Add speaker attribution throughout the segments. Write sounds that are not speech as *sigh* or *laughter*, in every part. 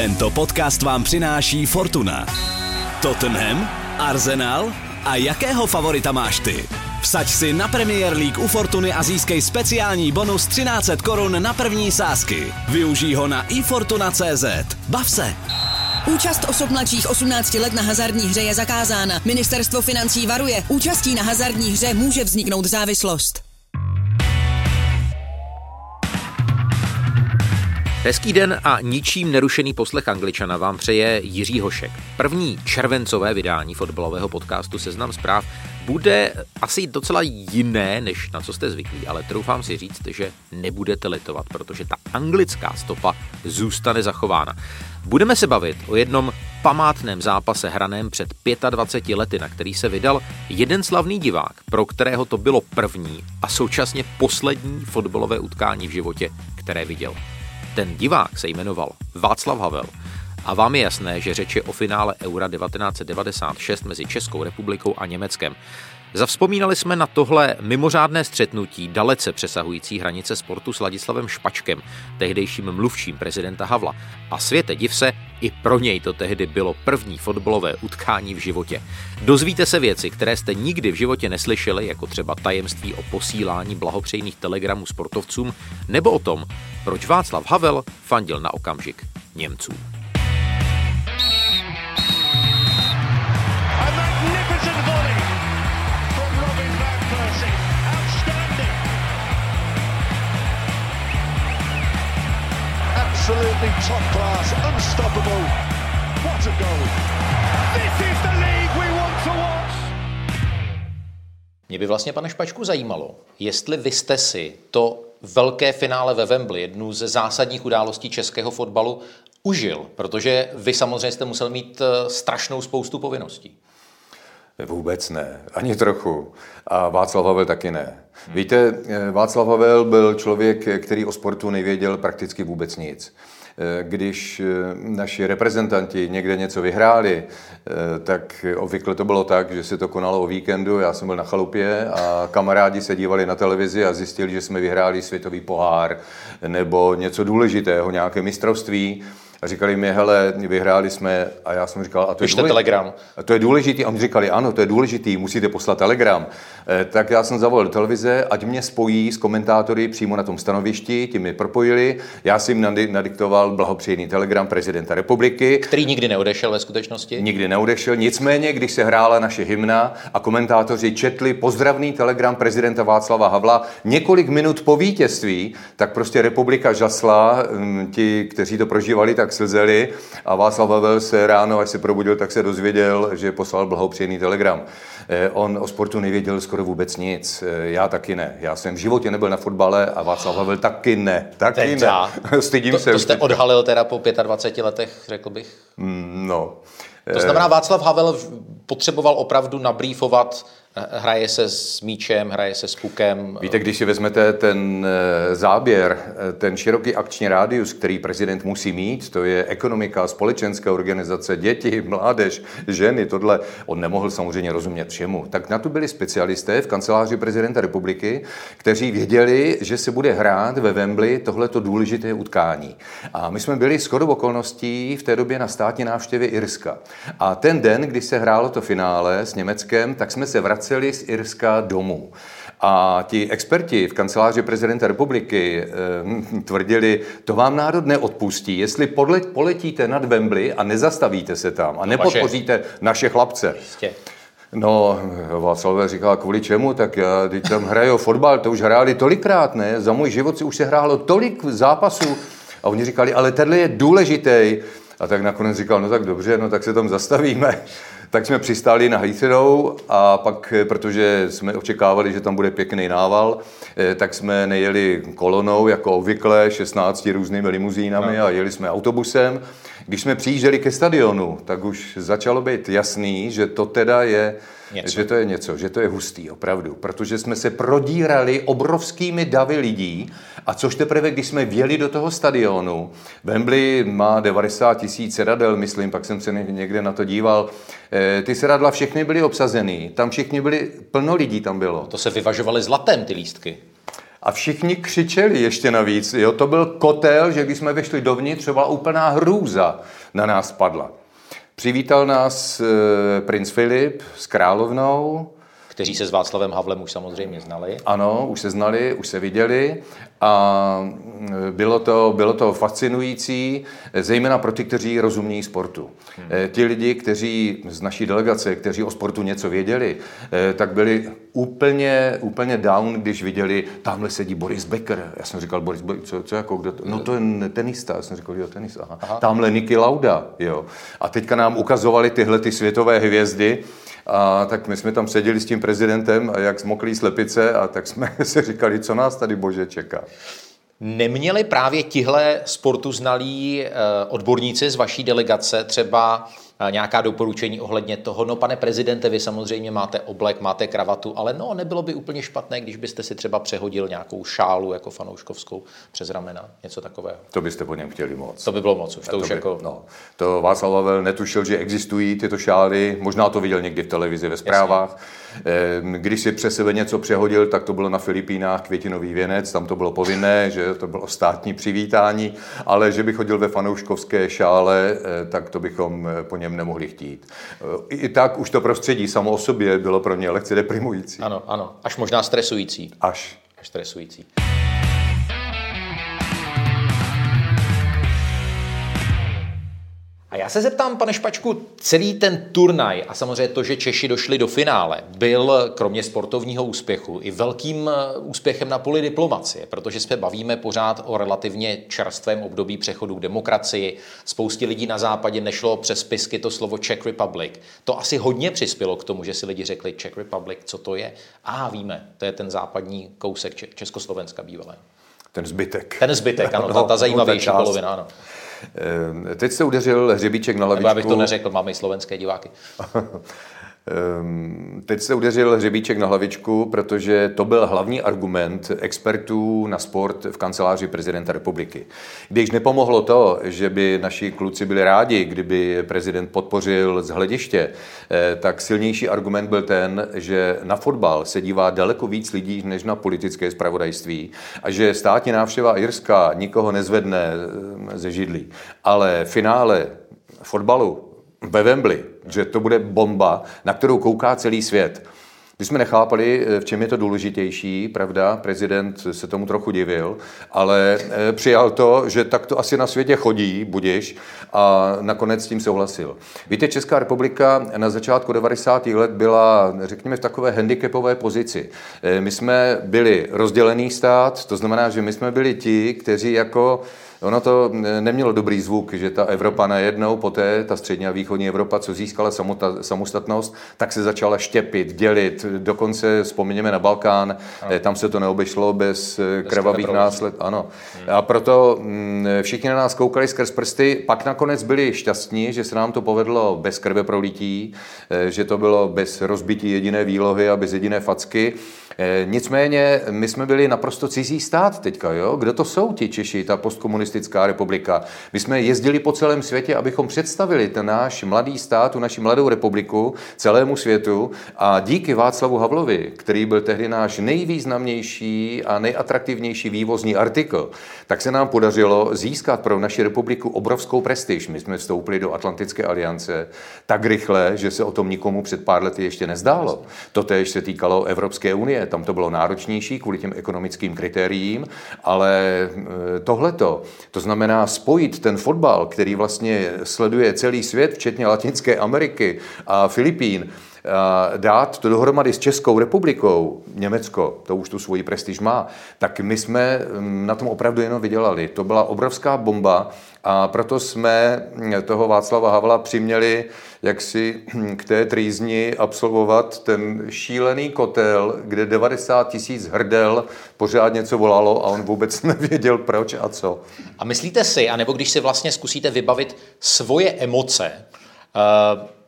Speaker 1: Tento podcast vám přináší Fortuna. Tottenham, Arsenal a jakého favorita máš ty? Vsaď si na Premier League u Fortuny a získej speciální bonus 1300 korun na první sázky. Využij ho na ifortuna.cz. Bav se!
Speaker 2: Účast osob mladších 18 let na hazardní hře je zakázána. Ministerstvo financí varuje, účastí na hazardní hře může vzniknout závislost.
Speaker 3: Hezký den a ničím nerušený poslech Angličana vám přeje Jiří Hošek. První červencové vydání fotbalového podcastu Seznam zpráv bude asi docela jiné, než na co jste zvyklí, ale troufám si říct, že nebudete litovat, protože ta anglická stopa zůstane zachována. Budeme se bavit o jednom památném zápase hraném před 25 lety, na který se vydal jeden slavný divák, pro kterého to bylo první a současně poslední fotbalové utkání v životě, které viděl. Ten divák se jmenoval Václav Havel a vám je jasné, že řeč je o finále Eura 1996 mezi Českou republikou a Německem. Zavzpomínali jsme na tohle mimořádné střetnutí dalece přesahující hranice sportu s Ladislavem Špačkem, tehdejším mluvčím prezidenta Havla. A světe div se, i pro něj to tehdy bylo první fotbalové utkání v životě. Dozvíte se věci, které jste nikdy v životě neslyšeli, jako třeba tajemství o posílání blahopřejných telegramů sportovcům, nebo o tom, proč Václav Havel fandil na okamžik Němcům. Absolutely top class, unstoppable. What a goal. This is the league we want to watch. Mě by vlastně, pane Špačku, zajímalo, jestli vy jste si to velké finále ve Wembley, jednu ze zásadních událostí českého fotbalu, užil, protože vy samozřejmě jste musel mít eh, strašnou spoustu povinností.
Speaker 4: Vůbec ne, ani trochu. A Václav Havel taky ne. Víte, eh, Václav Havel byl člověk, který o sportu nevěděl prakticky vůbec nic. Eh, když eh, naši reprezentanti někde něco vyhráli, tak obvykle to bylo tak, že se to konalo o víkendu, já jsem byl na chalupě a kamarádi se dívali na televizi a zjistili, že jsme vyhráli světový pohár nebo něco důležitého, nějaké mistrovství a říkali mi, hele, vyhráli jsme a já jsem říkal, a to je,
Speaker 3: důležitý, telegram.
Speaker 4: A to je důležitý. A oni říkali, ano, to je důležitý, musíte poslat telegram. E, tak já jsem zavolal do televize, ať mě spojí s komentátory přímo na tom stanovišti, ti mi propojili. Já jsem jim nadiktoval blahopřejný telegram prezidenta republiky.
Speaker 3: Který nikdy neodešel ve skutečnosti?
Speaker 4: Nikdy neodešel. Nicméně, když se hrála naše hymna a komentátoři četli pozdravný telegram prezidenta Václava Havla několik minut po vítězství, tak prostě republika žasla. Ti, kteří to prožívali, tak tak slzeli a Václav Havel se ráno, až se probudil, tak se dozvěděl, že poslal blahopřejný telegram. Eh, on o sportu nevěděl skoro vůbec nic. Eh, já taky ne. Já jsem v životě nebyl na fotbale a Václav Havel taky ne. Taky
Speaker 3: ne. *laughs* Stydím to, se. To jste odhalil teda po 25 letech, řekl bych?
Speaker 4: Mm, no.
Speaker 3: To znamená, Václav Havel potřeboval opravdu nabrýfovat hraje se s míčem, hraje se s pukem.
Speaker 4: Víte, když si vezmete ten eh, záběr, eh, ten široký akční rádius, který prezident musí mít, to je ekonomika, společenská organizace, děti, mládež, ženy, tohle, on nemohl samozřejmě rozumět všemu. Tak na to byli specialisté v kanceláři prezidenta republiky, kteří věděli, že se bude hrát ve Wembley tohleto důležité utkání. A my jsme byli shodou okolností v té době na státní návštěvě Irska. A ten den, kdy se hrálo to finále s Německem, tak jsme se vraceli vraceli z Irska domů. A ti experti v kanceláři prezidenta republiky e, *laughs* tvrdili, to vám národ neodpustí, jestli podle, poletíte nad Wembley a nezastavíte se tam a nepodpoříte naše, chlapce. Jistě. No, Václav říkal, kvůli čemu, tak já, teď tam hraju fotbal, to už hráli tolikrát, ne? Za můj život si už se hrálo tolik zápasů. A oni říkali, ale tenhle je důležitý. A tak nakonec říkal, no tak dobře, no tak se tam zastavíme. Tak jsme přistáli na Heathrow a pak, protože jsme očekávali, že tam bude pěkný nával, eh, tak jsme nejeli kolonou, jako obvykle, 16 různými limuzínami no. a jeli jsme autobusem. Když jsme přijížděli ke stadionu, tak už začalo být jasný, že to teda je něco. že to je něco, že to je hustý, opravdu. Protože jsme se prodírali obrovskými davy lidí a což teprve, když jsme vjeli do toho stadionu, Wembley má 90 tisíc sedadel, myslím, pak jsem se někde na to díval, eh, ty sedadla všechny byly obsazený, tam všichni byli, plno lidí tam bylo.
Speaker 3: To se vyvažovali zlatem ty lístky.
Speaker 4: A všichni křičeli ještě navíc. Jo? To byl kotel, že když jsme vyšli dovnitř, třeba úplná hrůza na nás padla. Přivítal nás e, princ Filip s královnou,
Speaker 3: kteří se s Václavem Havlem už samozřejmě znali.
Speaker 4: Ano, už se znali, už se viděli a mm, bylo to, bylo to fascinující, zejména pro ty, kteří rozumějí sportu. Hmm. Eh, ti lidi, kteří z naší delegace, kteří o sportu něco věděli, eh, tak byli úplně, úplně down, když viděli, tamhle sedí Boris Becker. Já jsem říkal, Boris Becker, co, co jako, kdo to? No to je tenista. Já jsem říkal, jo, tenista. Aha. Aha. Tamhle Niky Lauda, jo. A teďka nám ukazovali tyhle ty světové hvězdy, a tak my jsme tam seděli s tím prezidentem jak zmoklí slepice a tak jsme *laughs* si říkali, co nás tady bože čeká.
Speaker 3: Neměli právě tihle sportu znalí eh, odborníci z vaší delegace třeba nějaká doporučení ohledně toho. No, pane prezidente, vy samozřejmě máte oblek, máte kravatu, ale no, nebylo by úplně špatné, když byste si třeba přehodil nějakou šálu jako fanouškovskou přes ramena, něco takového.
Speaker 4: To byste po něm chtěli moc.
Speaker 3: To by bylo moc už, to, to už by, jako...
Speaker 4: No, to Václav Havel netušil, že existují tyto šály, možná to viděl někdy v televizi, ve zprávách. Jasně. Když si přes sebe něco přehodil, tak to bylo na Filipínách květinový věnec, tam to bylo povinné, že to bylo státní přivítání, ale že bych chodil ve fanouškovské šále, eh, tak to bychom eh, po něm nemohli chtít. Eh, I tak už to prostředí samo o sobě bylo pro mě lehce deprimující.
Speaker 3: Ano, ano, až možná stresující.
Speaker 4: Až.
Speaker 3: Až stresující. Se zeptám, pane Špačku, celý ten turnaj a samozřejmě to, že Češi došli do finále, byl kromě sportovního úspěchu i velkým eh, úspěchem na poli diplomacie, protože jsme bavíme pořád o relativně čerstvém období přechodu k demokracii. Spoustě lidí na západě nešlo přes spisky to slovo Czech Republic. To asi hodně přispělo k tomu, že si lidi řekli Czech Republic, co to je. A víme, to je ten západní kousek Československa bývalé.
Speaker 4: Ten zbytek.
Speaker 3: Ten zbytek, ano, ta, ta zajímavější polovina, ano.
Speaker 4: Eh, teď se udeřil hřebíček na hlavičku.
Speaker 3: Nebo abych to neřekl, máme i slovenské diváky. *laughs*
Speaker 4: Ehm, teď se udeřil hřebíček na hlavičku, protože to byl hlavní argument expertů na sport v kanceláři prezidenta republiky. Když nepomohlo to, že by naši kluci byli rádi, kdyby prezident podpořil z hlediště, eh, tak silnější argument byl ten, že na fotbal se dívá daleko víc lidí než na politické spravodajství a že státní návštěva Irska nikoho nezvedne eh, ze židlí. Ale finále fotbalu ve Wembley, že to bude bomba, na kterou kouká celý svět. My jsme nechápali, v čem je to důležitější, pravda, prezident se tomu trochu divil, ale eh, přijal to, že tak to asi na světě chodí, budiš, a nakonec s tím souhlasil. Víte, Česká republika na začátku 90. let byla, řekněme, v takové handicapové pozici. Eh, my jsme byli rozdělený stát, to znamená, že my jsme byli ti, kteří jako Ono to nemělo dobrý zvuk, že ta Evropa najednou, poté ta střední a východní Evropa, co získala samostatnost, tak se začala štěpit, dělit. Dokonce vzpomeňme na Balkán, ano. tam se to neobešlo bez, eh, krvavých násled. Ano. Hmm. A proto mm, všichni na nás koukali skrz prsty, pak nakonec byli šťastní, že se nám to povedlo bez krve prolití, eh, že to bylo bez rozbití jediné výlohy a bez jediné facky. Eh, nicméně my jsme byli naprosto cizí stát teďka, jo? Kdo to jsou ti Češi, ta postkomunistická republika? My jsme jezdili po celém světě, abychom představili ten náš mladý stát, tu naši mladou republiku celému světu a díky Václavu Havlovi, který byl tehdy náš nejvýznamnější a nejatraktivnější vývozní artikl, tak se nám podařilo získat pro naši republiku obrovskou prestiž. My jsme vstoupili do Atlantické aliance tak rychle, že se o tom nikomu před pár lety ještě nezdálo. Totež se týkalo Evropské unie tam to bylo náročnější kvůli těm ekonomickým kritériím, ale e, tohleto, to znamená spojit ten fotbal, který vlastně sleduje celý svět, včetně Latinské Ameriky a Filipín, dát to dohromady s Českou republikou, Německo, to už tu svoji prestiž má, tak my jsme na tom opravdu jenom vydělali. To byla obrovská bomba a proto jsme toho Václava Havla přiměli jak si k té trýzni absolvovat ten šílený kotel, kde 90 tisíc hrdel pořád něco volalo a on vůbec *laughs* nevěděl proč a co.
Speaker 3: A myslíte si, anebo když si vlastně zkusíte vybavit svoje emoce, uh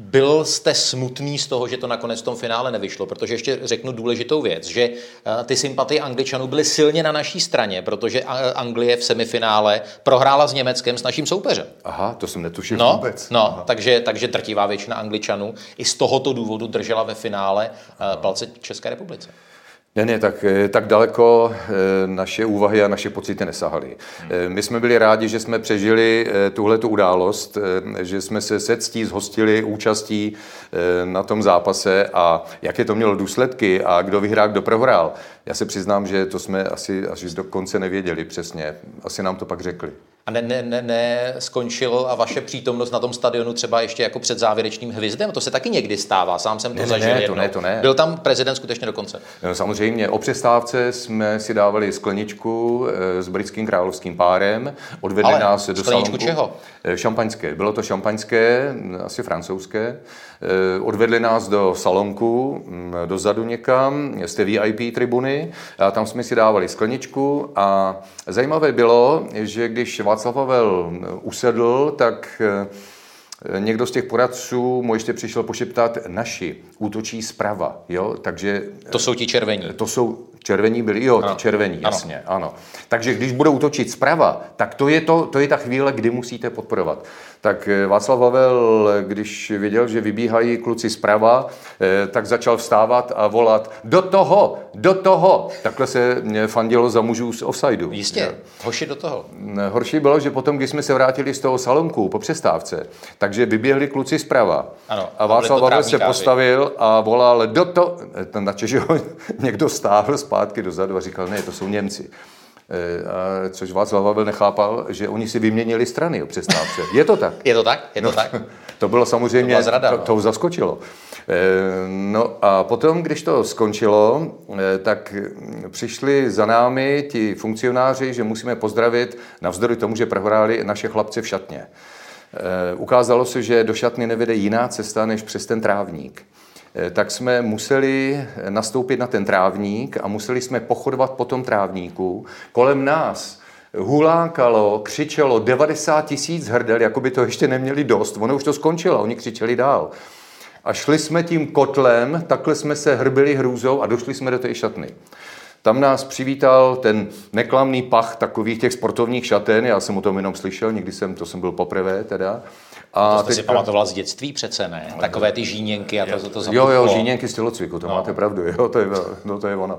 Speaker 3: byl jste smutný z toho, že to nakonec v tom finále nevyšlo, protože ještě řeknu důležitou věc, že eh, ty sympatie Angličanů byly silně na naší straně, protože Anglie v semifinále prohrála s Německem s naším soupeřem.
Speaker 4: Aha, to jsem netušil
Speaker 3: no,
Speaker 4: vůbec.
Speaker 3: No, takže, takže drtivá většina Angličanů i z tohoto důvodu držela ve finále eh, Aha. palce České republice.
Speaker 4: Ne, ne, tak, eh, tak daleko eh, naše úvahy a naše pocity nesahaly. Eh, my jsme byli rádi, že jsme přežili tuhle tu událost, že jsme se se ctí zhostili účastí na tom zápase a jaké to mělo důsledky a kdo vyhrál, kdo prohrál. Já se přiznám, že to jsme asi až do konce nevěděli přesně. Asi nám to pak řekli.
Speaker 3: A ne, ne, ne, ne skončil a vaše přítomnost na tom stadionu třeba ještě jako před závěrečným hvizdem? To se taky někdy stává, sám jsem to
Speaker 4: ne,
Speaker 3: zažil
Speaker 4: ne,
Speaker 3: jednou.
Speaker 4: to ne, to ne.
Speaker 3: Byl tam prezident skutečně do konce?
Speaker 4: No, samozřejmě, o přestávce jsme si dávali skleničku eh, s britským královským párem, odvedli
Speaker 3: Ale
Speaker 4: nás do
Speaker 3: skleničku
Speaker 4: salonku.
Speaker 3: čeho?
Speaker 4: Eh, Šampaňské, bylo to šampaňské, asi francouzské. Eh, odvedli nás do salonku, mm, dozadu někam, z té VIP tribuny, a tam jsme si dávali skleničku a zajímavé bylo, že když Václav Havel usedl, tak eh, někdo z těch poradců mu ještě přišel pošeptat naši, útočí zprava, jo, takže...
Speaker 3: To jsou ti červení.
Speaker 4: To jsou červení byli, jo, ti červení,
Speaker 3: Ano.
Speaker 4: jasně, ano. Takže když budou útočit zprava, tak to je, to, to je ta chvíle, kdy musíte podporovat. Tak eh, Václav Havel, když viděl, že vybíhají kluci zprava, eh, tak začal vstávat a volat do toho, do toho. Takhle se eh, fandilo za mužů z offsideu.
Speaker 3: Jistě, hoši do toho.
Speaker 4: Horší bylo, že potom, když jsme se vrátili z toho salonku po přestávce, takže vyběhli kluci zprava.
Speaker 3: Ano,
Speaker 4: a Václav Havel se postavil a volal do to, *laughs* ten na ho *laughs* někdo stáhl zpátky dozadu a říkal, ne, to jsou Němci. Eh, A což Václav Havel nechápal, že oni si vyměnili strany o přestávce. *laughs* Je to tak?
Speaker 3: Je to tak? Je to tak?
Speaker 4: To bylo samozřejmě,
Speaker 3: To zrada,
Speaker 4: to,
Speaker 3: no.
Speaker 4: to ho zaskočilo. Eh, No a potom, když to skončilo, eh, tak přišli za námi ti funkcionáři, že musíme pozdravit, navzdory tomu, že prohráli naše chlapce v šatně. Ukázalo se, že do šatny nevede jiná cesta, než přes ten trávník. Eh, Tak jsme museli nastoupit na ten trávník a museli jsme pochodovat po tom trávníku. Kolem nás hulákalo, křičelo 90 tisíc hrdel, jako by to ještě neměli dost. Ono už to skončilo, oni křičeli dál. A šli jsme tím kotlem, takhle jsme se hrbili hrůzou a došli jsme do té šatny. Tam nás přivítal ten neklamný pach takových těch sportovních šaten, já jsem o tom jenom slyšel, někdy jsem, to jsem byl poprvé teda. A
Speaker 3: To jste si
Speaker 4: teďka-
Speaker 3: pamatoval z dětství přece, ne? Takové ty žíněnky a to, to, to
Speaker 4: Jo, jo, žíněnky z tělocviku, to no. máte pravdu, *laughs* jo, to je, no, to je ono.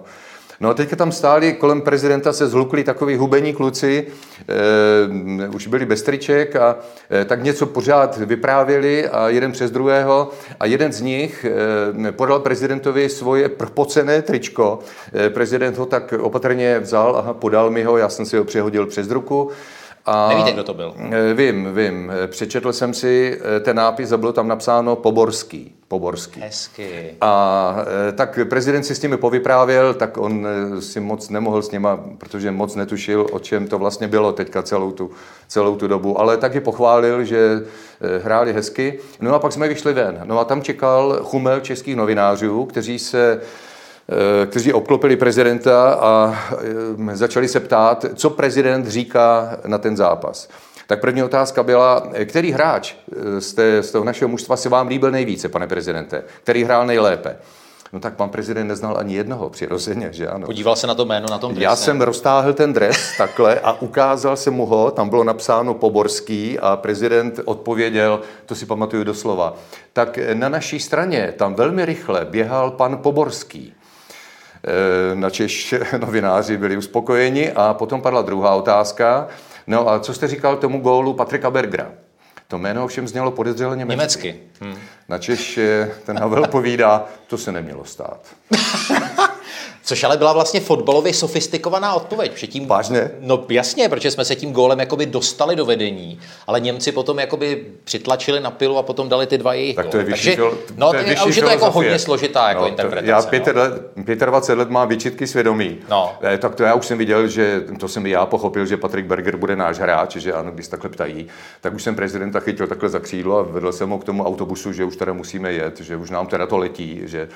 Speaker 4: No a teďka tam stáli, kolem prezidenta se zhlukli takový hubení kluci, e, už byli bez triček a e, tak něco pořád vyprávěli a jeden přes druhého a jeden z nich e, podal prezidentovi svoje propocené tričko. E, prezident ho tak opatrně vzal a podal mi ho, já jsem si ho přehodil přes ruku. A
Speaker 3: Nevíte, kdo to byl?
Speaker 4: Eh, Vím, vím. Eh, Přečetl jsem si eh, ten nápis a bylo tam napsáno Poborský. Poborský.
Speaker 3: Hezky.
Speaker 4: A tak prezident si s nimi povyprávěl, tak on si moc nemohl s nima, protože moc netušil, o čem to vlastně bylo teďka celou tu, celou tu dobu. Ale taky pochválil, že hráli hezky. No a pak jsme vyšli ven. No a tam čekal chumel českých novinářů, kteří se kteří obklopili prezidenta a eh, začali se ptát, co prezident říká na ten zápas. Tak první otázka byla, eh, který hráč eh, z, té, z toho našeho mužstva se vám líbil nejvíce, pane prezidente? Který hrál nejlépe? No tak pan prezident neznal ani jednoho, přirozeně, že ano.
Speaker 3: Podíval se na to jméno na tom drese.
Speaker 4: Já jsem roztáhl ten dres takhle a ukázal jsem mu ho, tam bylo napsáno Poborský a prezident odpověděl, to si pamatuju doslova, tak na naší straně tam velmi rychle běhal pan Poborský. Eh, Načež *laughs* novináři byli uspokojeni a potom padla druhá otázka. No a co jste říkal tomu gólu Patrika Bergera? To jméno ovšem znělo podezřele německy.
Speaker 3: Německy. Hm.
Speaker 4: Načež eh, ten Havel povídá, to se nemělo stát. *laughs*
Speaker 3: Což ale byla vlastně fotbalově sofistikovaná odpověď. Předtím,
Speaker 4: Vážně?
Speaker 3: No jasně, protože jsme se tím gólem jakoby dostali do vedení, ale Němci potom jakoby přitlačili na pilu a potom dali ty dva jejich
Speaker 4: Tak to je vyšší,
Speaker 3: Takže, no,
Speaker 4: to je
Speaker 3: a
Speaker 4: vyšší
Speaker 3: už je to jako hodně složitá jako
Speaker 4: No,
Speaker 3: interpretace.
Speaker 4: Já
Speaker 3: no.
Speaker 4: pět let, 25 let mám výčitky svědomí.
Speaker 3: No.
Speaker 4: Eh, Tak to já už jsem viděl, že to jsem i já pochopil, že Patrik Berger bude náš hráč, že ano, když se takhle ptají. Tak už jsem prezidenta chytil takhle za křídlo a vedl jsem ho k tomu autobusu, že už teda musíme jet, že už nám teda to letí, že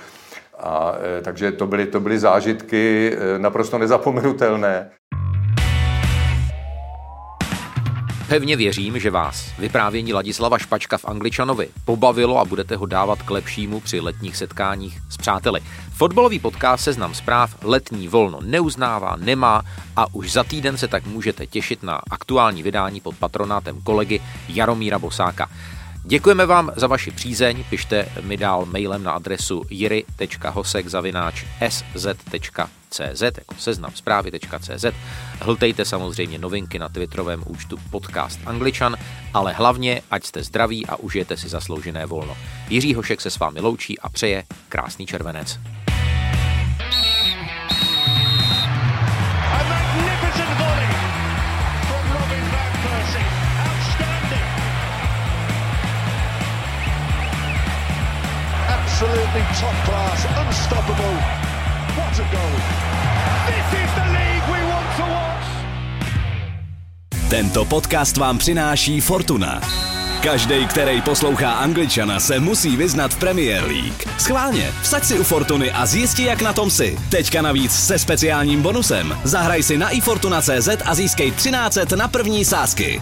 Speaker 4: a, eh, takže to byly, to byly zážitky eh, naprosto nezapomenutelné.
Speaker 3: Pevně věřím, že vás vyprávění Ladislava Špačka v Angličanovi pobavilo a budete ho dávat k lepšímu při letních setkáních s přáteli. Fotbalový podcast Seznam zpráv letní volno neuznává, nemá a už za týden se tak můžete těšit na aktuální vydání pod patronátem kolegy Jaromíra Bosáka. Děkujeme vám za vaši přízeň, pište mi dál mailem na adresu jiri.hosek.sz.cz jako seznam zprávy.cz. Hltejte samozřejmě novinky na twitterovém účtu podcast Angličan, ale hlavně, ať jste zdraví a užijete si zasloužené volno. Jiří Hošek se s vámi loučí a přeje krásný červenec.
Speaker 1: Top class, unstoppable. What a goal. This is the league we want to watch. Tento podcast vám přináší Fortuna. Každý, který poslouchá Angličana, se musí vyznat v Premier League. Schválně, vsaď si u Fortuny a zjisti, jak na tom si. Teďka navíc se speciálním bonusem. Zahraj si na ifortuna.cz a získej 13 na první sázky.